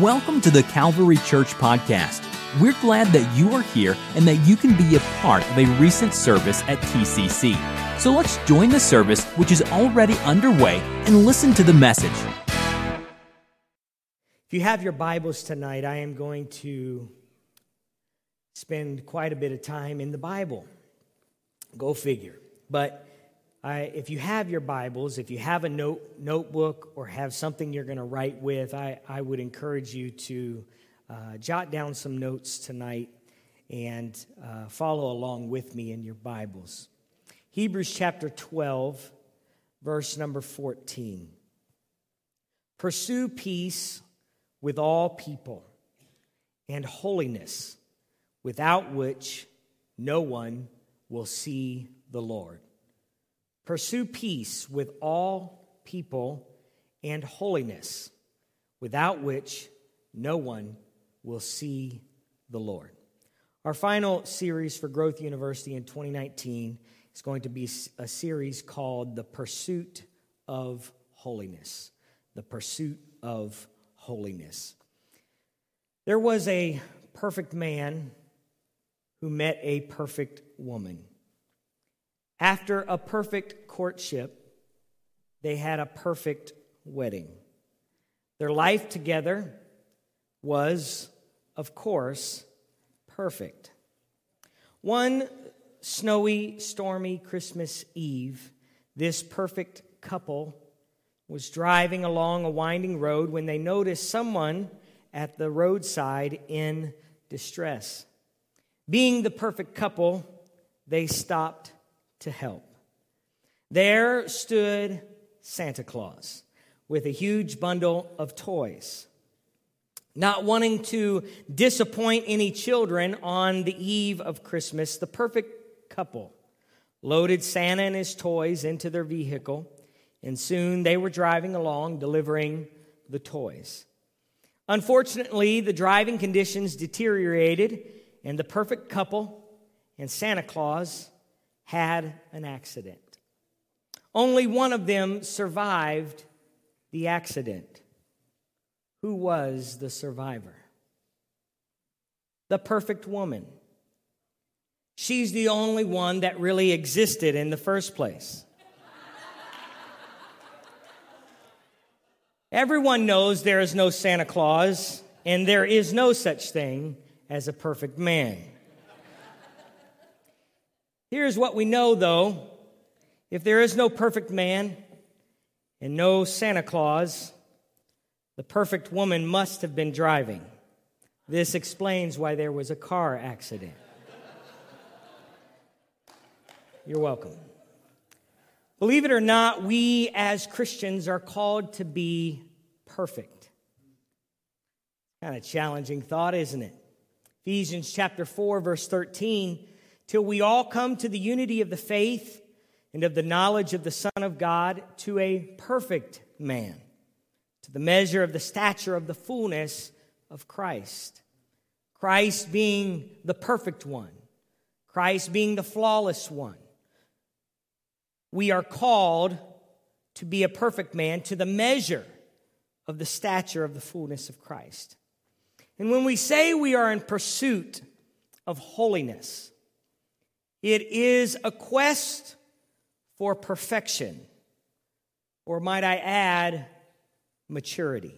Welcome to the Calvary Church Podcast. We're glad that you are here and that you can be a part of a recent service at TCC. So let's join the service, which is already underway, and listen to the message. If you have your Bibles tonight, I am going to spend quite a bit of time in the Bible. Go figure. But I, if you have your Bibles, if you have a note, notebook or have something you're going to write with, I, I would encourage you to uh, jot down some notes tonight and uh, follow along with me in your Bibles. Hebrews chapter 12, verse number 14. Pursue peace with all people and holiness, without which no one will see the Lord. Pursue peace with all people and holiness, without which no one will see the Lord. Our final series for Growth University in 2019 is going to be a series called The Pursuit of Holiness. The Pursuit of Holiness. There was a perfect man who met a perfect woman. After a perfect courtship, they had a perfect wedding. Their life together was, of course, perfect. One snowy, stormy Christmas Eve, this perfect couple was driving along a winding road when they noticed someone at the roadside in distress. Being the perfect couple, they stopped to help. There stood Santa Claus with a huge bundle of toys. Not wanting to disappoint any children on the eve of Christmas, the perfect couple loaded Santa and his toys into their vehicle, and soon they were driving along delivering the toys. Unfortunately, the driving conditions deteriorated, and the perfect couple and Santa Claus had an accident. Only one of them survived the accident. Who was the survivor? The perfect woman. She's the only one that really existed in the first place. Everyone knows there is no Santa Claus, and there is no such thing as a perfect man. Here's what we know, though if there is no perfect man and no Santa Claus, the perfect woman must have been driving. This explains why there was a car accident. You're welcome. Believe it or not, we as Christians are called to be perfect. Kind of challenging thought, isn't it? Ephesians chapter 4, verse 13 till we all come to the unity of the faith and of the knowledge of the Son of God, to a perfect man, to the measure of the stature of the fullness of Christ. Christ being the perfect one, Christ being the flawless one. We are called to be a perfect man to the measure of the stature of the fullness of Christ. And when we say we are in pursuit of holiness, it is a quest for perfection, or might I add, maturity.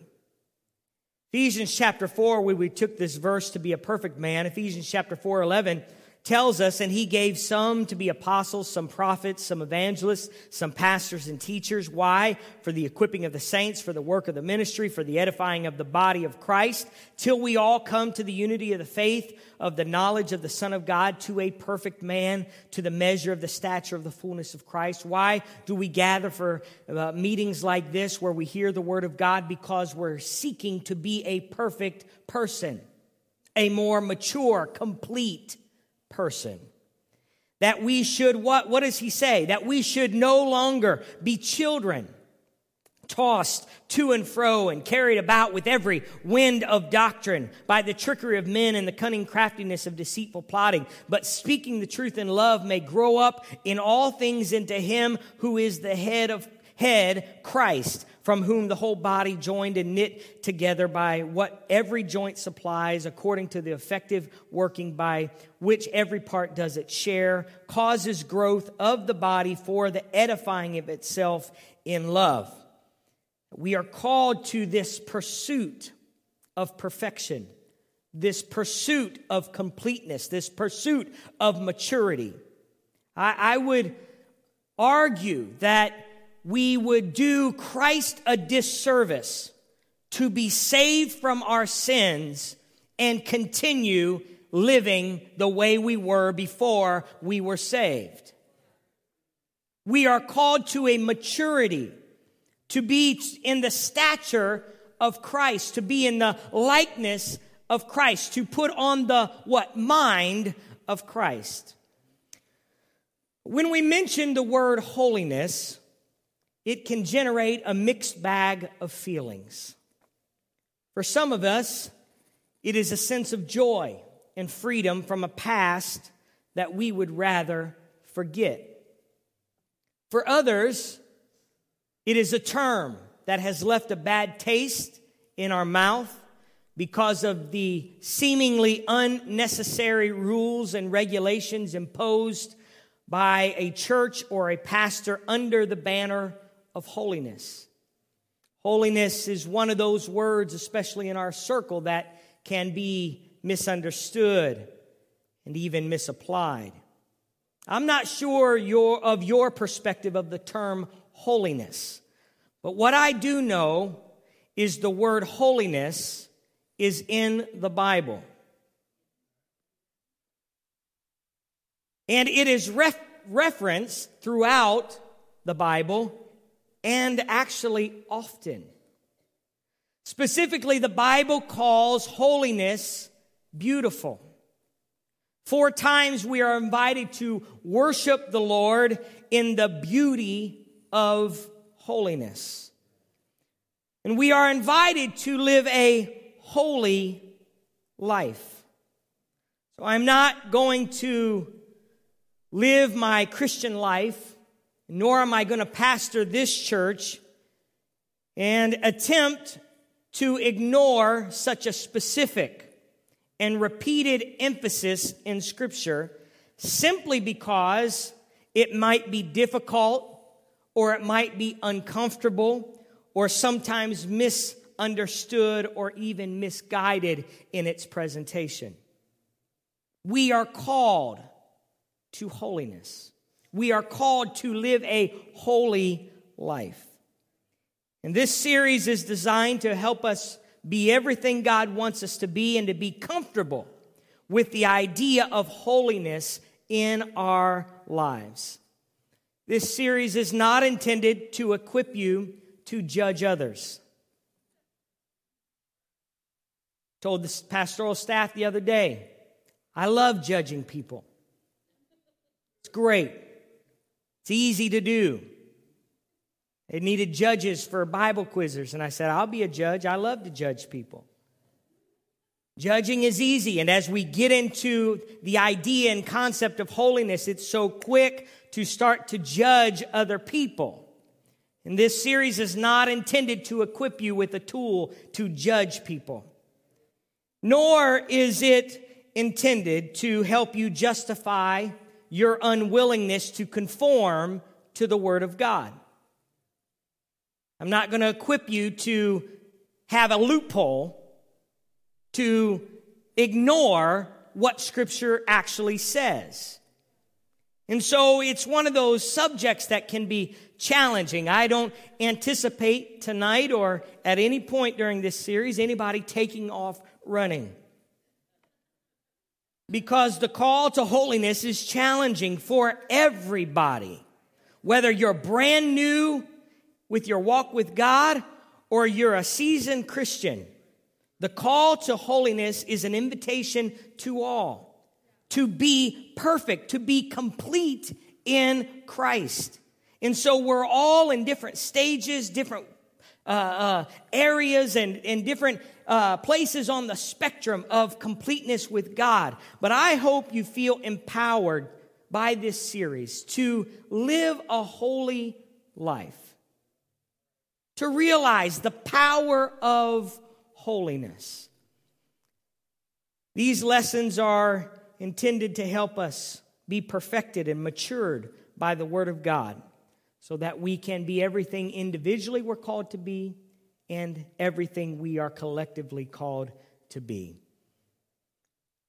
Ephesians chapter 4, where we took this verse to be a perfect man, Ephesians chapter 4 11 tells us, and he gave some to be apostles, some prophets, some evangelists, some pastors and teachers. Why? For the equipping of the saints, for the work of the ministry, for the edifying of the body of Christ, till we all come to the unity of the faith, of the knowledge of the Son of God, to a perfect man, to the measure of the stature of the fullness of Christ. Why do we gather for uh, meetings like this where we hear the word of God? Because we're seeking to be a perfect person, a more mature, complete, person. That we should, what, what does he say? That we should no longer be children tossed to and fro and carried about with every wind of doctrine by the trickery of men and the cunning craftiness of deceitful plotting, but speaking the truth in love may grow up in all things into him who is the head of head, Christ from whom the whole body joined and knit together by what every joint supplies according to the effective working by which every part does its share causes growth of the body for the edifying of itself in love. We are called to this pursuit of perfection this pursuit of completeness this pursuit of maturity. I, I would argue that we would do Christ a disservice to be saved from our sins and continue living the way we were before we were saved. We are called to a maturity, to be in the stature of Christ, to be in the likeness of Christ, to put on the what? Mind of Christ. When we mention the word holiness, it can generate a mixed bag of feelings. For some of us, it is a sense of joy and freedom from a past that we would rather forget. For others, it is a term that has left a bad taste in our mouth because of the seemingly unnecessary rules and regulations imposed by a church or a pastor under the banner of holiness. Holiness is one of those words, especially in our circle, that can be misunderstood and even misapplied. I'm not sure your, of your perspective of the term holiness, but what I do know is the word holiness is in the Bible. And it is ref- referenced throughout the Bible and actually often. Specifically, the Bible calls holiness beautiful. Four times we are invited to worship the Lord in the beauty of holiness. And we are invited to live a holy life. So I'm not going to live my Christian life nor am I going to pastor this church and attempt to ignore such a specific and repeated emphasis in Scripture simply because it might be difficult or it might be uncomfortable or sometimes misunderstood or even misguided in its presentation. We are called to holiness. We are called to live a holy life. And this series is designed to help us be everything God wants us to be and to be comfortable with the idea of holiness in our lives. This series is not intended to equip you to judge others. Told the pastoral staff the other day, I love judging people. It's great. It's easy to do. They needed judges for Bible quizzers, and I said, I'll be a judge. I love to judge people. Judging is easy, and as we get into the idea and concept of holiness, it's so quick to start to judge other people. And this series is not intended to equip you with a tool to judge people, nor is it intended to help you justify your unwillingness to conform to the Word of God. I'm not going to equip you to have a loophole to ignore what Scripture actually says. And so it's one of those subjects that can be challenging. I don't anticipate tonight or at any point during this series anybody taking off running because the call to holiness is challenging for everybody. Whether you're brand new with your walk with God or you're a seasoned Christian, the call to holiness is an invitation to all to be perfect, to be complete in Christ. And so we're all in different stages, different uh, uh, areas, and, and different uh, places on the spectrum of completeness with God. But I hope you feel empowered by this series to live a holy life. to realize the power of holiness. These lessons are intended to help us be perfected and matured by the Word of God so that we can be everything individually we're called to be and everything we are collectively called to be.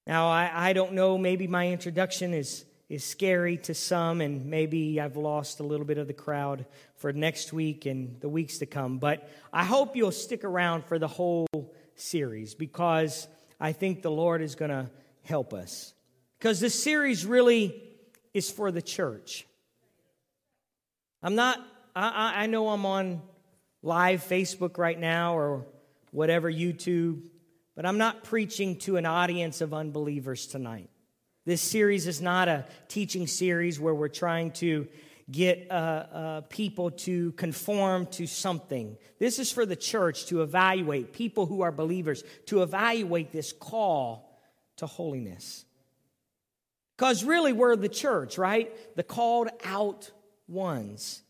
Now, I, I don't know, maybe my introduction is, is scary to some, and maybe I've lost a little bit of the crowd for next week and the weeks to come, but I hope you'll stick around for the whole series because I think the Lord is going to help us. Because this series really is for the church. I'm not, I, I know I'm on live Facebook right now or whatever, YouTube, but I'm not preaching to an audience of unbelievers tonight. This series is not a teaching series where we're trying to get uh, uh, people to conform to something. This is for the church to evaluate, people who are believers, to evaluate this call to holiness. Because really, we're the church, right? The called out ones.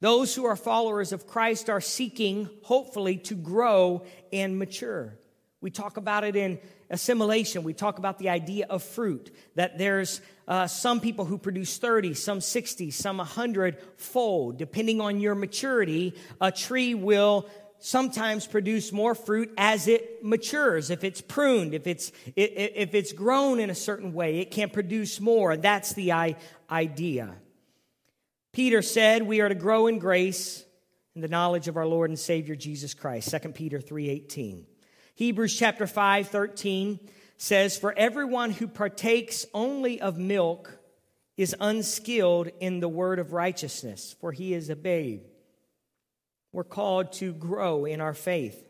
Those who are followers of Christ are seeking, hopefully, to grow and mature. We talk about it in assimilation. We talk about the idea of fruit, that there's uh, some people who produce 30, some 60, some 100 fold. Depending on your maturity, a tree will sometimes produce more fruit as it matures. If it's pruned, if it's, if it's grown in a certain way, it can produce more. That's the idea. Peter said we are to grow in grace and the knowledge of our Lord and Savior Jesus Christ. 2 Peter 3:18. Hebrews chapter 5, 13 says, For everyone who partakes only of milk is unskilled in the word of righteousness, for he is a babe. We're called to grow in our faith.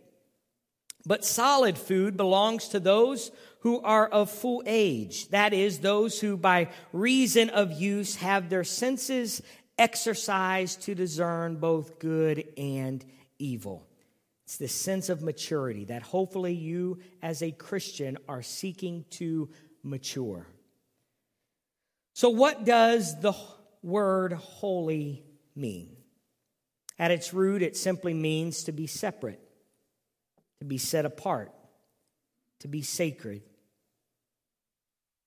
But solid food belongs to those who are of full age, that is, those who by reason of use have their senses exercised to discern both good and evil. It's the sense of maturity that hopefully you, as a Christian, are seeking to mature. So, what does the word holy mean? At its root, it simply means to be separate, to be set apart, to be sacred.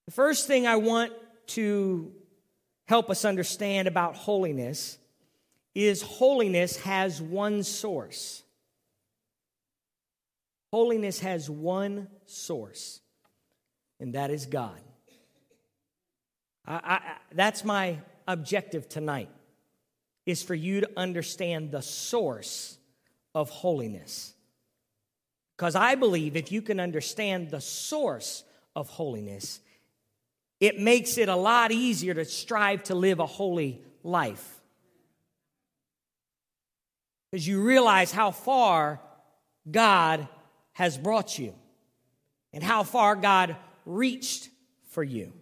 The first thing I want to help us understand about holiness is holiness has one source. Holiness has one source, and that is God. I, I, that's my objective tonight, is for you to understand the source of holiness. Because I believe if you can understand the source of holiness, it makes it a lot easier to strive to live a holy life. Because you realize how far God has brought you and how far God reached for you.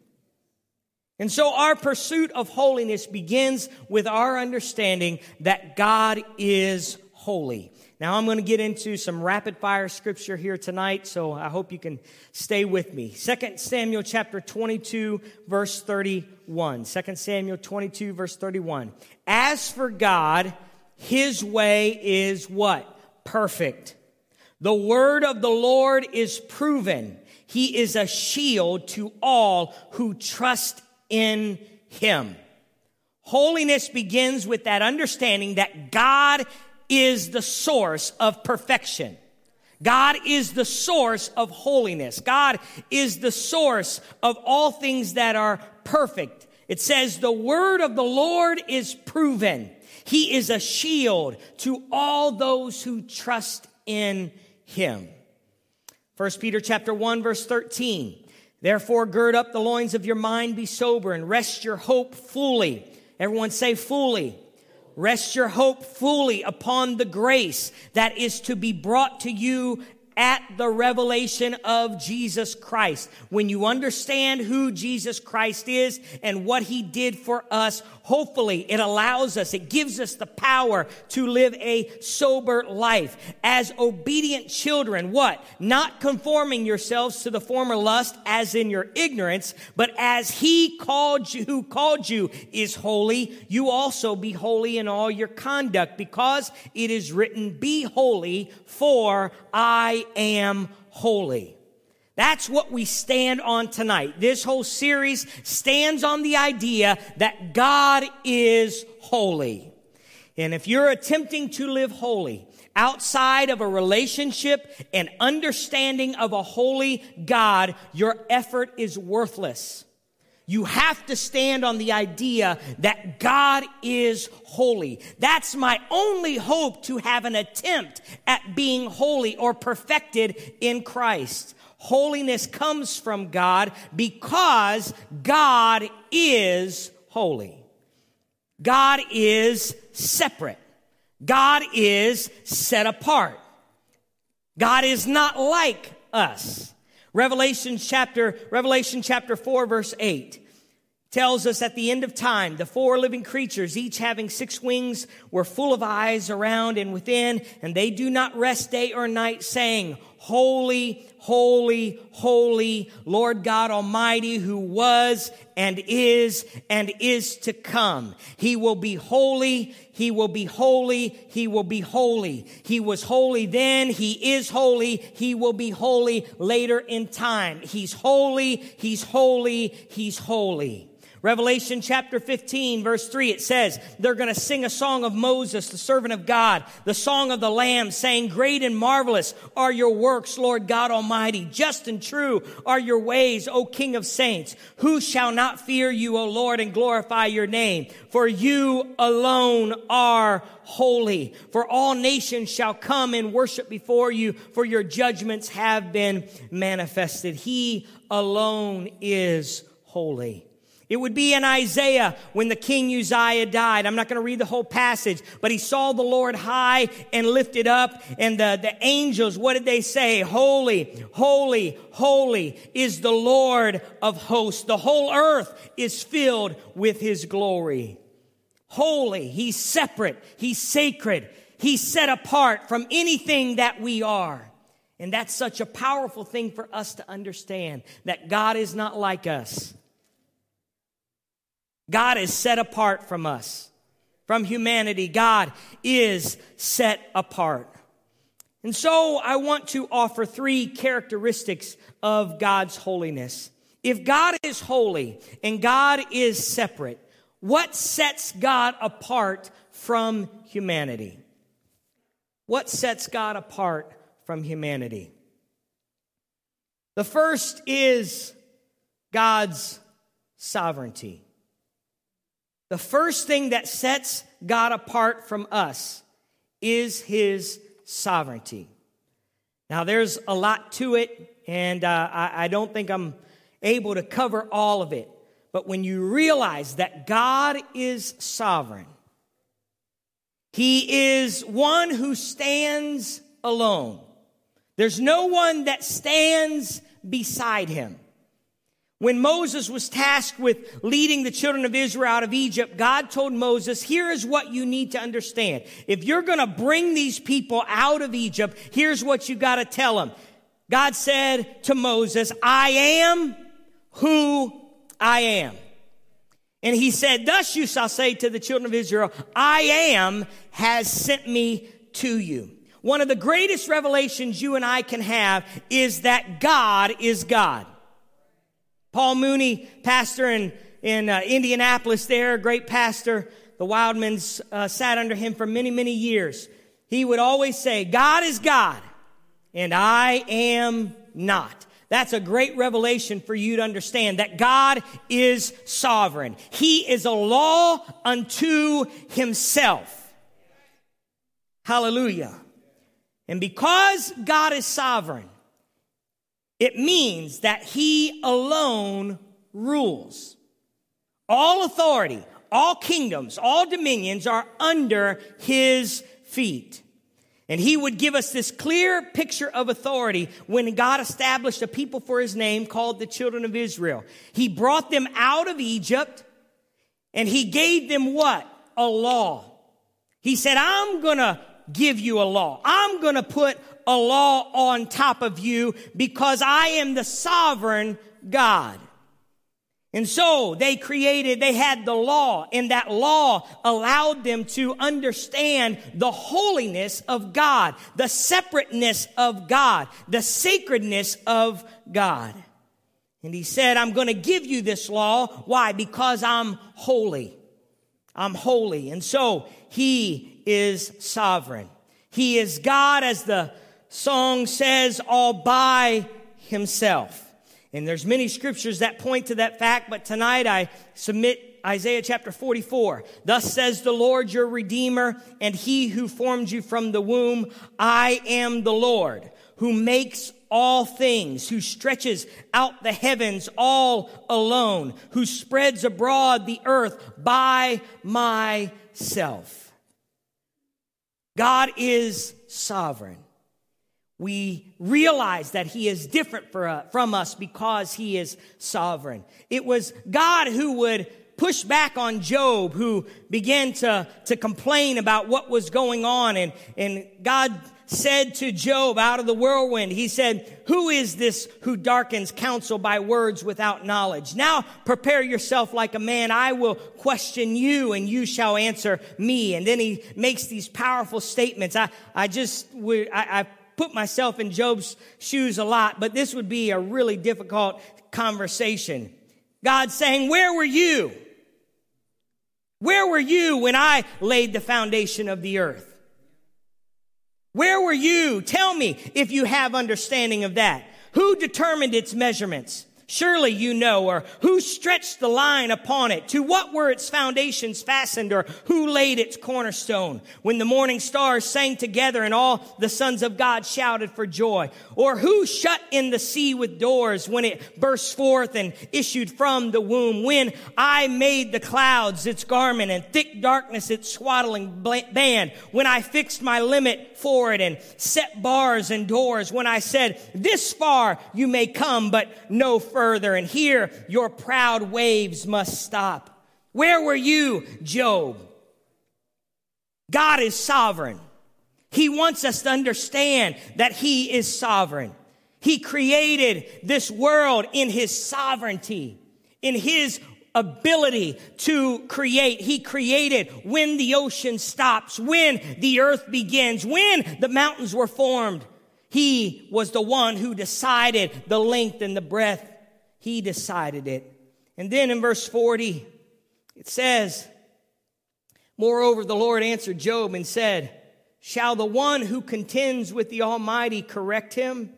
And so our pursuit of holiness begins with our understanding that God is holy. Now I'm going to get into some rapid fire scripture here tonight, so I hope you can stay with me. 2 Samuel chapter 22 verse 31. 2 Samuel 22 verse 31. As for God, his way is what? Perfect. The word of the Lord is proven. He is a shield to all who trust in him. Holiness begins with that understanding that God is the source of perfection. God is the source of holiness. God is the source of all things that are perfect. It says the word of the Lord is proven. He is a shield to all those who trust in him. 1 Peter chapter 1 verse 13. Therefore gird up the loins of your mind, be sober and rest your hope fully. Everyone say fully. Rest your hope fully upon the grace that is to be brought to you at the revelation of Jesus Christ. When you understand who Jesus Christ is and what he did for us, hopefully it allows us, it gives us the power to live a sober life as obedient children. What? Not conforming yourselves to the former lust as in your ignorance, but as he called you, who called you is holy, you also be holy in all your conduct because it is written, be holy for I am holy. That's what we stand on tonight. This whole series stands on the idea that God is holy. And if you're attempting to live holy outside of a relationship and understanding of a holy God, your effort is worthless. You have to stand on the idea that God is holy. That's my only hope to have an attempt at being holy or perfected in Christ. Holiness comes from God because God is holy. God is separate. God is set apart. God is not like us. Revelation chapter, Revelation chapter 4 verse 8 tells us at the end of time, the four living creatures, each having six wings, were full of eyes around and within, and they do not rest day or night saying, Holy, holy, holy, Lord God Almighty, who was and is and is to come. He will be holy. He will be holy. He will be holy. He was holy then. He is holy. He will be holy later in time. He's holy. He's holy. He's holy. Revelation chapter 15 verse 3, it says, they're going to sing a song of Moses, the servant of God, the song of the Lamb, saying, great and marvelous are your works, Lord God Almighty. Just and true are your ways, O King of saints. Who shall not fear you, O Lord, and glorify your name? For you alone are holy. For all nations shall come and worship before you, for your judgments have been manifested. He alone is holy. It would be in Isaiah when the king Uzziah died. I'm not going to read the whole passage, but he saw the Lord high and lifted up and the, the angels, what did they say? Holy, holy, holy is the Lord of hosts. The whole earth is filled with his glory. Holy, he's separate, he's sacred, he's set apart from anything that we are. And that's such a powerful thing for us to understand that God is not like us. God is set apart from us, from humanity. God is set apart. And so I want to offer three characteristics of God's holiness. If God is holy and God is separate, what sets God apart from humanity? What sets God apart from humanity? The first is God's sovereignty. The first thing that sets God apart from us is his sovereignty. Now, there's a lot to it, and uh, I, I don't think I'm able to cover all of it. But when you realize that God is sovereign, He is one who stands alone. There's no one that stands beside Him. When Moses was tasked with leading the children of Israel out of Egypt, God told Moses, here is what you need to understand. If you're going to bring these people out of Egypt, here's what you got to tell them. God said to Moses, I am who I am. And he said, thus you shall say to the children of Israel, I am has sent me to you. One of the greatest revelations you and I can have is that God is God. Paul Mooney, pastor in, in uh, Indianapolis there, great pastor. The Wildmans uh, sat under him for many, many years. He would always say, God is God, and I am not. That's a great revelation for you to understand that God is sovereign. He is a law unto himself. Hallelujah. And because God is sovereign, it means that he alone rules. All authority, all kingdoms, all dominions are under his feet. And he would give us this clear picture of authority when God established a people for his name called the children of Israel. He brought them out of Egypt and he gave them what? A law. He said, I'm gonna give you a law. I'm gonna put a law on top of you because I am the sovereign God. And so they created, they had the law, and that law allowed them to understand the holiness of God, the separateness of God, the sacredness of God. And he said, I'm going to give you this law. Why? Because I'm holy. I'm holy. And so he is sovereign. He is God, as the song says, all by himself. And there's many scriptures that point to that fact, but tonight I submit Isaiah chapter 44. Thus says the Lord your Redeemer and he who formed you from the womb. I am the Lord who makes all things, who stretches out the heavens all alone, who spreads abroad the earth by myself. God is sovereign we realize that he is different uh, from us because he is sovereign. It was God who would push back on Job, who began to, to complain about what was going on. And, and God said to Job out of the whirlwind, he said, who is this who darkens counsel by words without knowledge? Now prepare yourself like a man. I will question you and you shall answer me. And then he makes these powerful statements. I, I just, I, I put myself in Job's shoes a lot, but this would be a really difficult conversation. God saying, where were you? Where were you when I laid the foundation of the earth? Where were you? Tell me if you have understanding of that. Who determined its measurements? Surely you know, or who stretched the line upon it? To what were its foundations fastened, or who laid its cornerstone? When the morning stars sang together and all the sons of God shouted for joy? Or who shut in the sea with doors when it burst forth and issued from the womb? When I made the clouds its garment and thick darkness its swaddling band? When I fixed my limit for it and set bars and doors? When I said, this far you may come, but no further, and here your proud waves must stop. Where were you, Job? God is sovereign. He wants us to understand that He is sovereign. He created this world in His sovereignty, in His ability to create. He created when the ocean stops, when the earth begins, when the mountains were formed. He was the one who decided the length and the breadth he decided it. And then in verse 40, it says, Moreover, the Lord answered Job and said, Shall the one who contends with the Almighty correct him?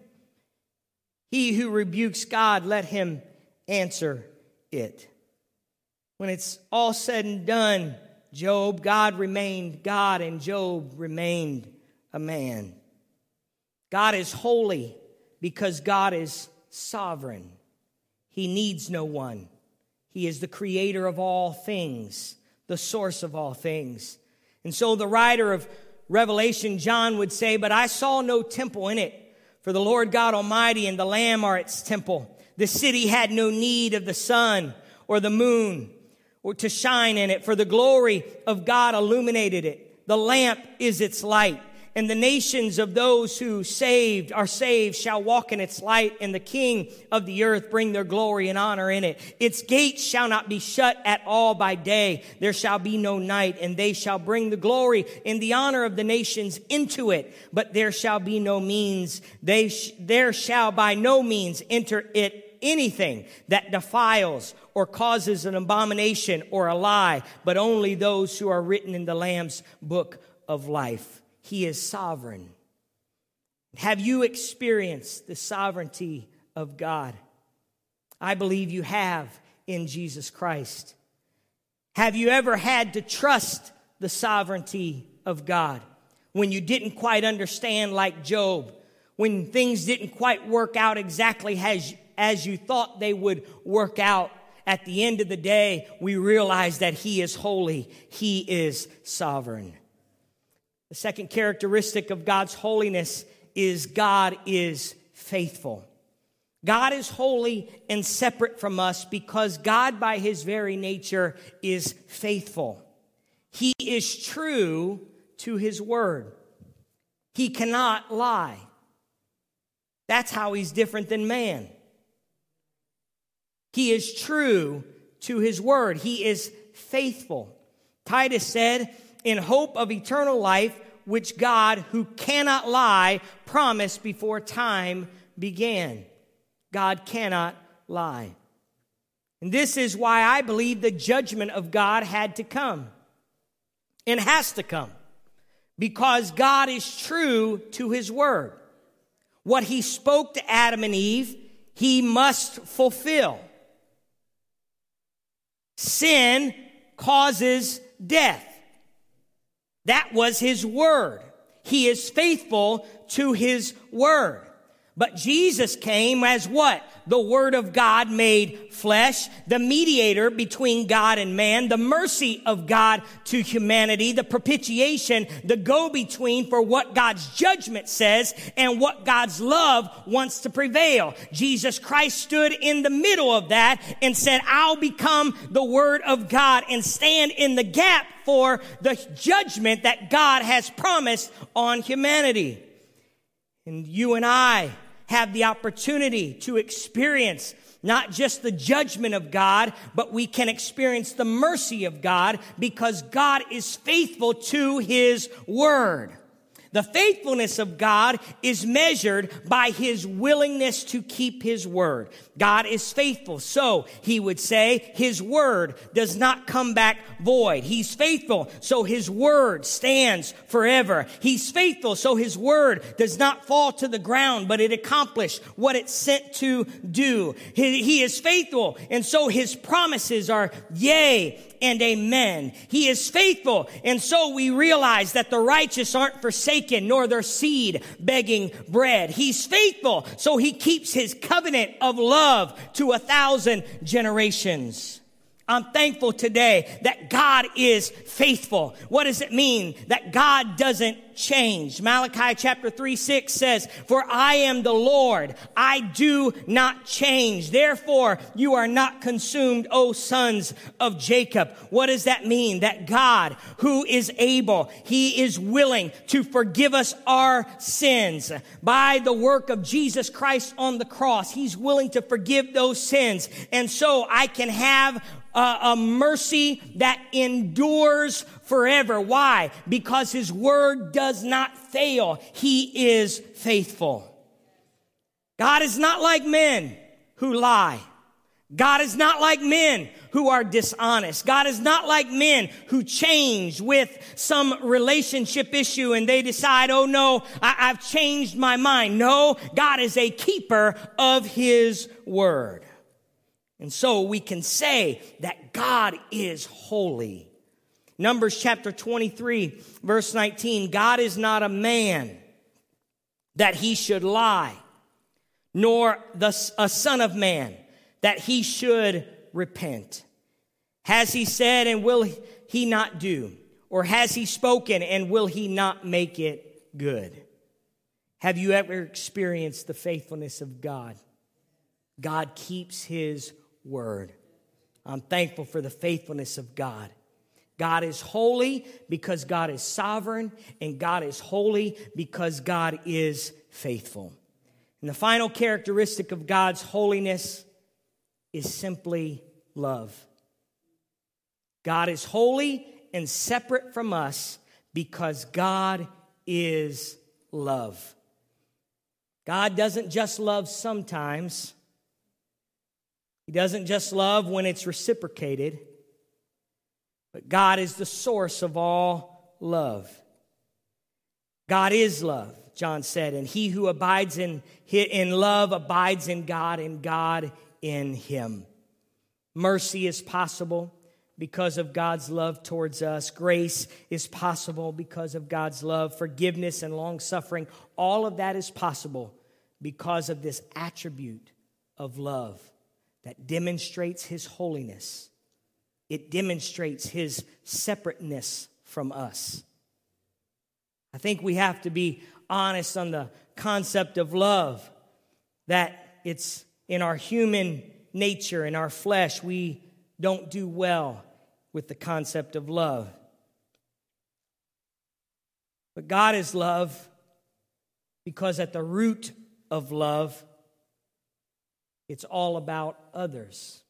He who rebukes God, let him answer it. When it's all said and done, Job, God remained God and Job remained a man. God is holy because God is sovereign. He needs no one. He is the creator of all things, the source of all things. And so the writer of Revelation, John, would say, But I saw no temple in it, for the Lord God Almighty and the Lamb are its temple. The city had no need of the sun or the moon or to shine in it, for the glory of God illuminated it. The lamp is its light and the nations of those who saved are saved shall walk in its light, and the king of the earth bring their glory and honor in it. Its gates shall not be shut at all by day. There shall be no night, and they shall bring the glory and the honor of the nations into it. But there shall be no means, they sh- there shall by no means enter it anything that defiles or causes an abomination or a lie, but only those who are written in the Lamb's book of life. He is sovereign. Have you experienced the sovereignty of God? I believe you have in Jesus Christ. Have you ever had to trust the sovereignty of God when you didn't quite understand, like Job, when things didn't quite work out exactly as, as you thought they would work out? At the end of the day, we realize that He is holy, He is sovereign. The second characteristic of God's holiness is God is faithful. God is holy and separate from us because God, by his very nature, is faithful. He is true to his word. He cannot lie. That's how he's different than man. He is true to his word. He is faithful. Titus said, in hope of eternal life, which God, who cannot lie, promised before time began. God cannot lie. And this is why I believe the judgment of God had to come and has to come because God is true to his word. What he spoke to Adam and Eve, he must fulfill. Sin causes death. That was his word. He is faithful to his word. But Jesus came as what? The Word of God made flesh, the mediator between God and man, the mercy of God to humanity, the propitiation, the go-between for what God's judgment says and what God's love wants to prevail. Jesus Christ stood in the middle of that and said, I'll become the Word of God and stand in the gap for the judgment that God has promised on humanity. And you and I, have the opportunity to experience not just the judgment of God, but we can experience the mercy of God because God is faithful to His Word. The faithfulness of God is measured by his willingness to keep his word. God is faithful. So he would say his word does not come back void. He's faithful. So his word stands forever. He's faithful. So his word does not fall to the ground, but it accomplished what it sent to do. He, he is faithful. And so his promises are yea and amen. He is faithful. And so we realize that the righteous aren't forsaken, nor their seed begging bread. He's faithful. So he keeps his covenant of love to a thousand generations. I'm thankful today that God is faithful. What does it mean? That God doesn't change. Malachi chapter 3 6 says, For I am the Lord, I do not change. Therefore, you are not consumed, O sons of Jacob. What does that mean? That God, who is able, He is willing to forgive us our sins. By the work of Jesus Christ on the cross, He's willing to forgive those sins. And so I can have a, mercy that endures forever. Why? Because his word does not fail. He is faithful. God is not like men who lie. God is not like men who are dishonest. God is not like men who change with some relationship issue and they decide, oh no, I- have changed my mind. No, God is a keeper of his word. And so we can say that God is holy. Numbers chapter 23, verse 19 God is not a man that he should lie, nor the, a son of man that he should repent. Has he said, and will he not do? Or has he spoken, and will he not make it good? Have you ever experienced the faithfulness of God? God keeps his word. I'm thankful for the faithfulness of God. God is holy because God is sovereign, and God is holy because God is faithful. And the final characteristic of God's holiness is simply love. God is holy and separate from us because God is love. God doesn't just love sometimes, he doesn't just love when it's reciprocated, but God is the source of all love. God is love, John said, and he who abides in, in love abides in God and God in him. Mercy is possible because of God's love towards us. Grace is possible because of God's love. Forgiveness and long suffering, all of that is possible because of this attribute of love that demonstrates his holiness. It demonstrates his separateness from us. I think we have to be honest on the concept of love, that it's in our human nature, in our flesh, we don't do well with the concept of love. But God is love because at the root of love, it's all about others.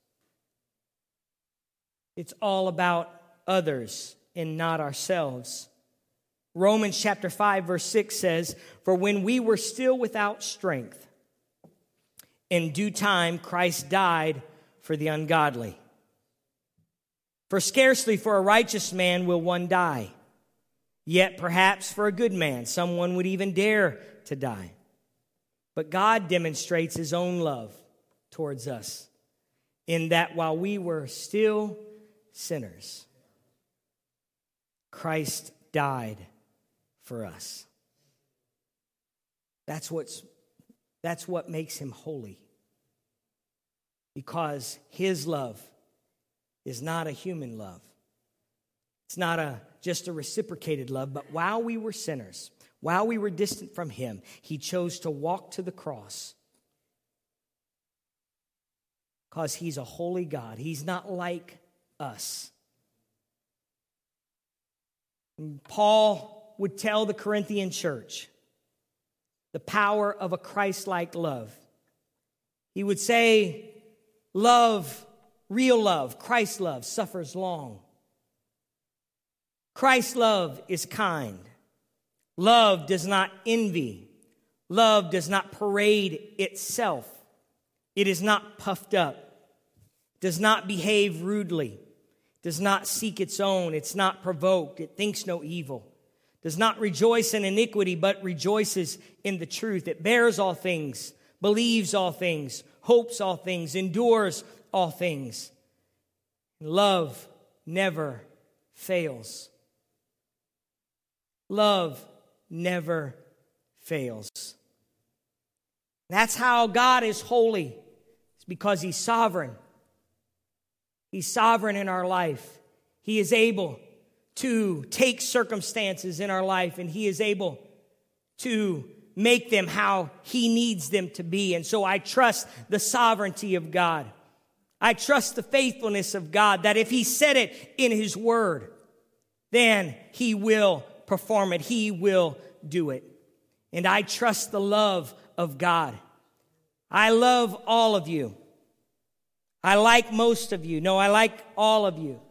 It's all about others and not ourselves. Romans chapter 5, verse 6 says, For when we were still without strength, in due time Christ died for the ungodly. For scarcely for a righteous man will one die, yet perhaps for a good man someone would even dare to die. But God demonstrates his own love towards us in that while we were still sinners, Christ died for us. That's what's that's what makes him holy. Because his love is not a human love. It's not a just a reciprocated love, but while we were sinners, while we were distant from him, he chose to walk to the cross. Because he's a holy God. He's not like us. Paul would tell the Corinthian church the power of a Christ like love. He would say, Love, real love, Christ love, suffers long. Christ love is kind. Love does not envy. Love does not parade itself. It is not puffed up, does not behave rudely, does not seek its own, it's not provoked, it thinks no evil does not rejoice in iniquity, but rejoices in the truth. It bears all things, believes all things, hopes all things, endures all things. Love never fails. Love never fails. That's how God is holy. It's because He's sovereign. He's sovereign in our life. He is able to take circumstances in our life and He is able to make them how He needs them to be. And so I trust the sovereignty of God. I trust the faithfulness of God that if He said it in His Word, then He will perform it. He will do it. And I trust the love of God. I love all of you. I like most of you. No, I like all of you.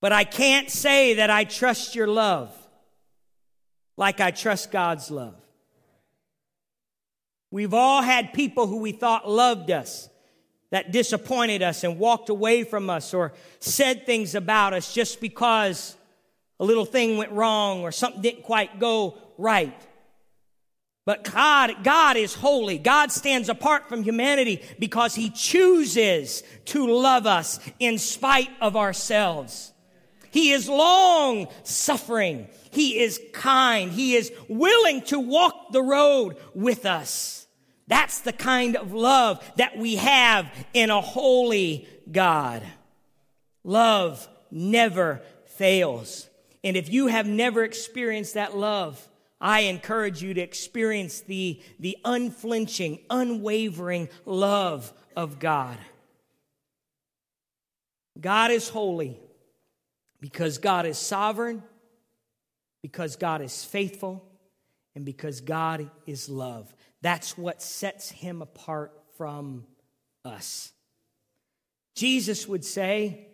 But I can't say that I trust your love like I trust God's love. We've all had people who we thought loved us that disappointed us and walked away from us or said things about us just because a little thing went wrong or something didn't quite go right. But God, God is holy. God stands apart from humanity because he chooses to love us in spite of ourselves. He is long suffering. He is kind. He is willing to walk the road with us. That's the kind of love that we have in a holy God. Love never fails. And if you have never experienced that love, I encourage you to experience the, the unflinching, unwavering love of God. God is holy. Because God is sovereign, because God is faithful, and because God is love. That's what sets him apart from us. Jesus would say,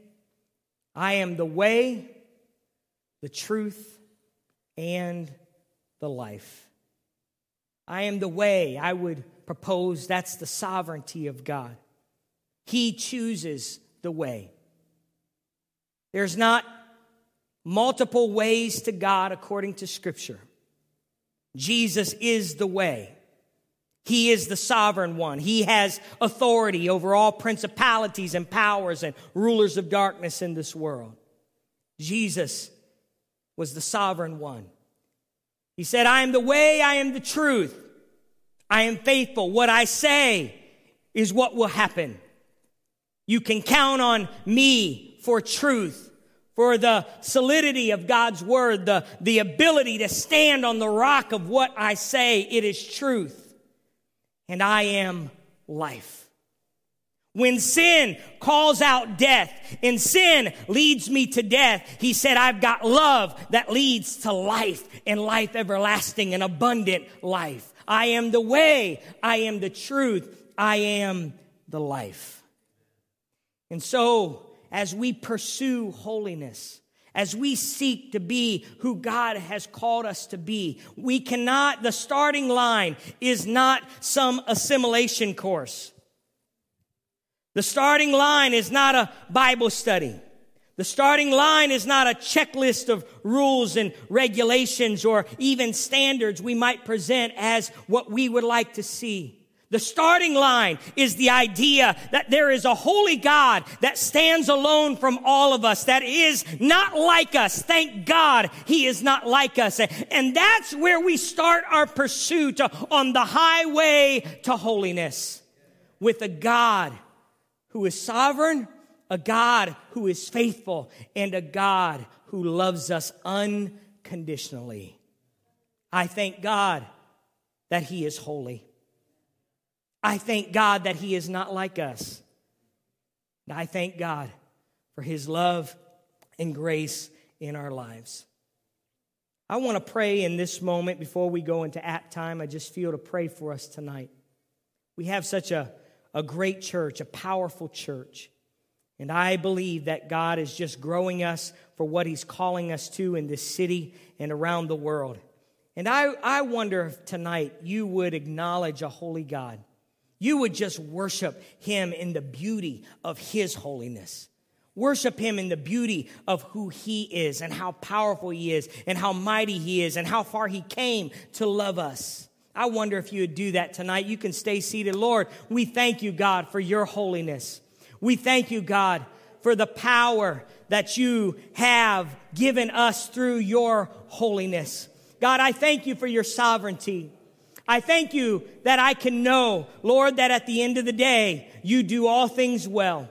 I am the way, the truth, and the life. I am the way. I would propose that's the sovereignty of God. He chooses the way. There's not multiple ways to God according to Scripture. Jesus is the way. He is the sovereign one. He has authority over all principalities and powers and rulers of darkness in this world. Jesus was the sovereign one. He said, I am the way, I am the truth, I am faithful. What I say is what will happen. You can count on me for truth for the solidity of God's word, the, the ability to stand on the rock of what I say. It is truth. And I am life. When sin calls out death and sin leads me to death, he said, I've got love that leads to life and life everlasting and abundant life. I am the way. I am the truth. I am the life. And so as we pursue holiness, as we seek to be who God has called us to be, we cannot, the starting line is not some assimilation course. The starting line is not a Bible study. The starting line is not a checklist of rules and regulations or even standards we might present as what we would like to see. The starting line is the idea that there is a holy God that stands alone from all of us, that is not like us. Thank God he is not like us. And that's where we start our pursuit on the highway to holiness with a God who is sovereign, a God who is faithful, and a God who loves us unconditionally. I thank God that he is holy. I thank God that He is not like us. I thank God for His love and grace in our lives. I want to pray in this moment before we go into app time. I just feel to pray for us tonight. We have such a, a great church, a powerful church. And I believe that God is just growing us for what He's calling us to in this city and around the world. And I, I wonder if tonight you would acknowledge a holy God you would just worship him in the beauty of his holiness. Worship him in the beauty of who he is and how powerful he is and how mighty he is and how far he came to love us. I wonder if you would do that tonight. You can stay seated. Lord, we thank you, God, for your holiness. We thank you, God, for the power that you have given us through your holiness. God, I thank you for your sovereignty. I thank you that I can know, Lord, that at the end of the day, you do all things well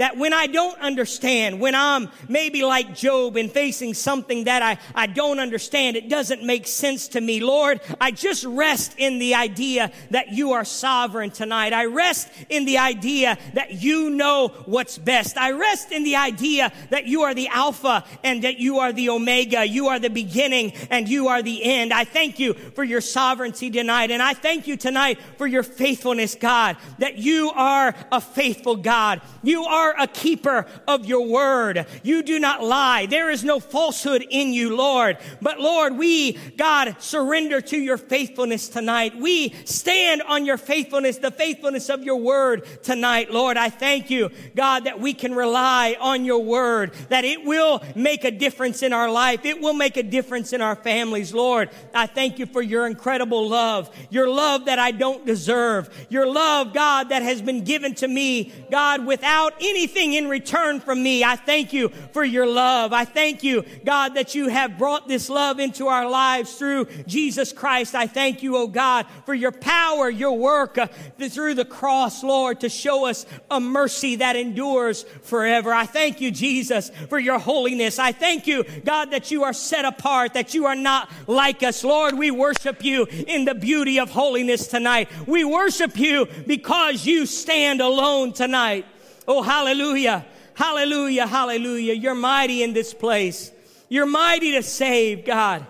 that when I don't understand, when I'm maybe like Job and facing something that I, I don't understand, it doesn't make sense to me. Lord, I just rest in the idea that you are sovereign tonight. I rest in the idea that you know what's best. I rest in the idea that you are the Alpha and that you are the Omega. You are the beginning and you are the end. I thank you for your sovereignty tonight. And I thank you tonight for your faithfulness, God, that you are a faithful God. You are are a keeper of your word. You do not lie. There is no falsehood in you, Lord. But Lord, we, God, surrender to your faithfulness tonight. We stand on your faithfulness, the faithfulness of your word tonight, Lord. I thank you, God, that we can rely on your word, that it will make a difference in our life. It will make a difference in our families, Lord. I thank you for your incredible love, your love that I don't deserve, your love, God, that has been given to me, God, without any anything in return from me. I thank you for your love. I thank you, God, that you have brought this love into our lives through Jesus Christ. I thank you, oh God, for your power, your work uh, through the cross, Lord, to show us a mercy that endures forever. I thank you, Jesus, for your holiness. I thank you, God, that you are set apart, that you are not like us. Lord, we worship you in the beauty of holiness tonight. We worship you because you stand alone tonight. Oh, hallelujah. Hallelujah. Hallelujah. You're mighty in this place. You're mighty to save, God.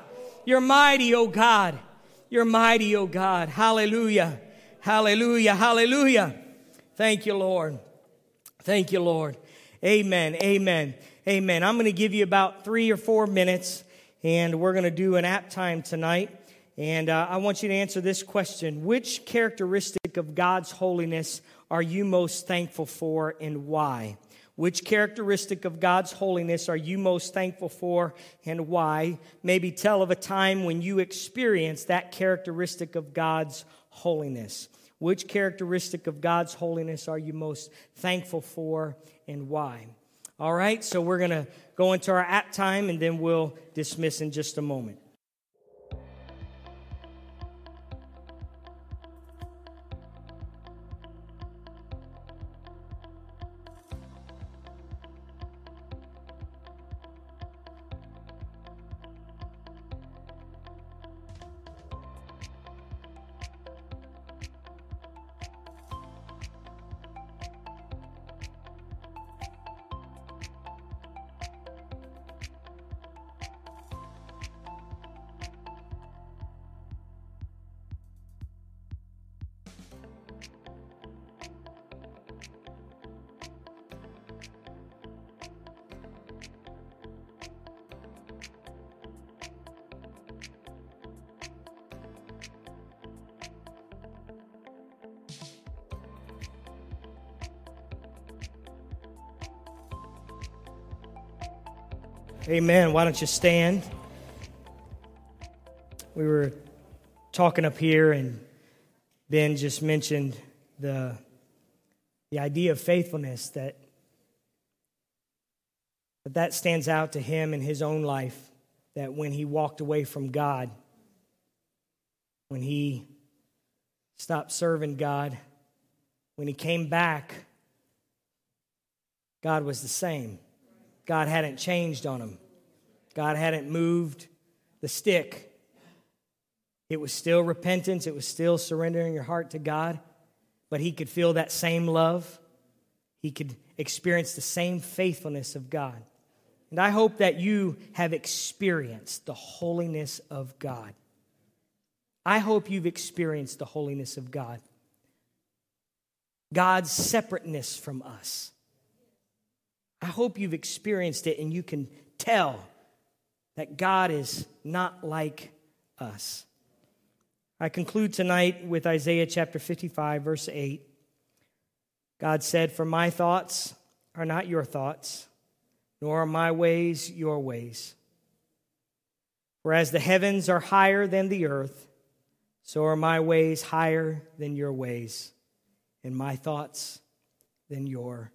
You're mighty, oh God. You're mighty, oh God. Hallelujah. Hallelujah. Hallelujah. Thank you, Lord. Thank you, Lord. Amen. Amen. Amen. I'm going to give you about three or four minutes and we're going to do an app time tonight. And uh, I want you to answer this question Which characteristic of God's holiness are you most thankful for and why? Which characteristic of God's holiness are you most thankful for and why? Maybe tell of a time when you experienced that characteristic of God's holiness. Which characteristic of God's holiness are you most thankful for and why? All right, so we're going to go into our app time and then we'll dismiss in just a moment. Amen. Why don't you stand? We were talking up here, and Ben just mentioned the, the idea of faithfulness that, that that stands out to him in his own life. That when he walked away from God, when he stopped serving God, when he came back, God was the same. God hadn't changed on him. God hadn't moved the stick. It was still repentance, it was still surrendering your heart to God, but he could feel that same love. He could experience the same faithfulness of God. And I hope that you have experienced the holiness of God. I hope you've experienced the holiness of God. God's separateness from us. I hope you've experienced it and you can tell that God is not like us. I conclude tonight with Isaiah chapter 55, verse 8. God said, For my thoughts are not your thoughts, nor are my ways your ways. For as the heavens are higher than the earth, so are my ways higher than your ways, and my thoughts than your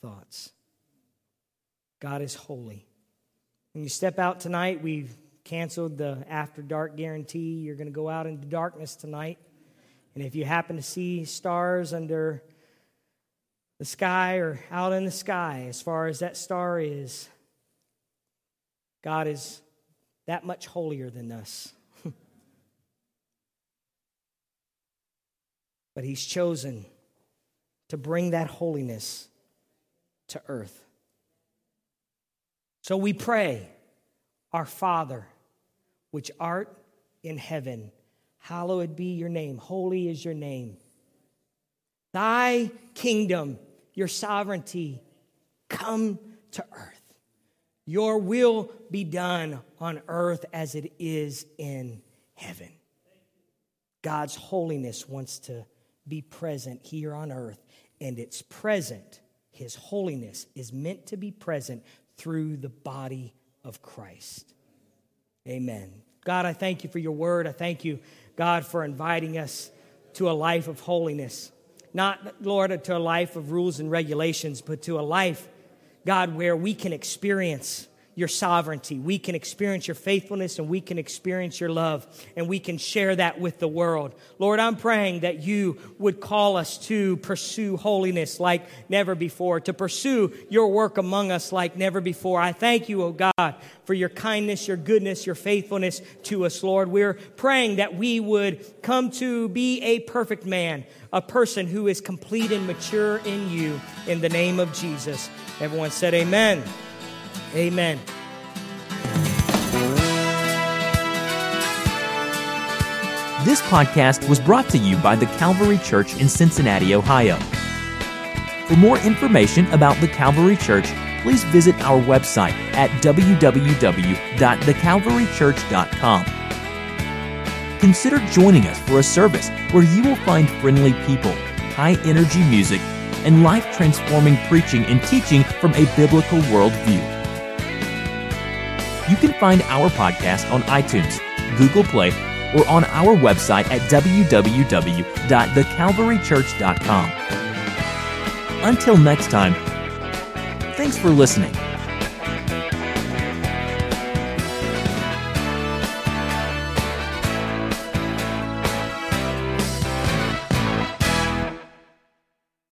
thoughts. God is holy. When you step out tonight, we've canceled the after dark guarantee. You're going to go out into darkness tonight. And if you happen to see stars under the sky or out in the sky, as far as that star is, God is that much holier than us. but He's chosen to bring that holiness to earth. So we pray, Our Father, which art in heaven, hallowed be your name. Holy is your name. Thy kingdom, your sovereignty, come to earth. Your will be done on earth as it is in heaven. God's holiness wants to be present here on earth, and it's present. His holiness is meant to be present through the body of Christ. Amen. God, I thank you for your word. I thank you, God, for inviting us to a life of holiness. Not, Lord, to a life of rules and regulations, but to a life, God, where we can experience your sovereignty. We can experience your faithfulness and we can experience your love and we can share that with the world. Lord, I'm praying that you would call us to pursue holiness like never before, to pursue your work among us like never before. I thank you, oh God, for your kindness, your goodness, your faithfulness to us, Lord. We're praying that we would come to be a perfect man, a person who is complete and mature in you in the name of Jesus. Everyone said, Amen. Amen. This podcast was brought to you by the Calvary Church in Cincinnati, Ohio. For more information about the Calvary Church, please visit our website at www.thecalvarychurch.com. Consider joining us for a service where you will find friendly people, high energy music, and life transforming preaching and teaching from a biblical worldview. You can find our podcast on iTunes, Google Play, or on our website at www.thecalvarychurch.com. Until next time, thanks for listening.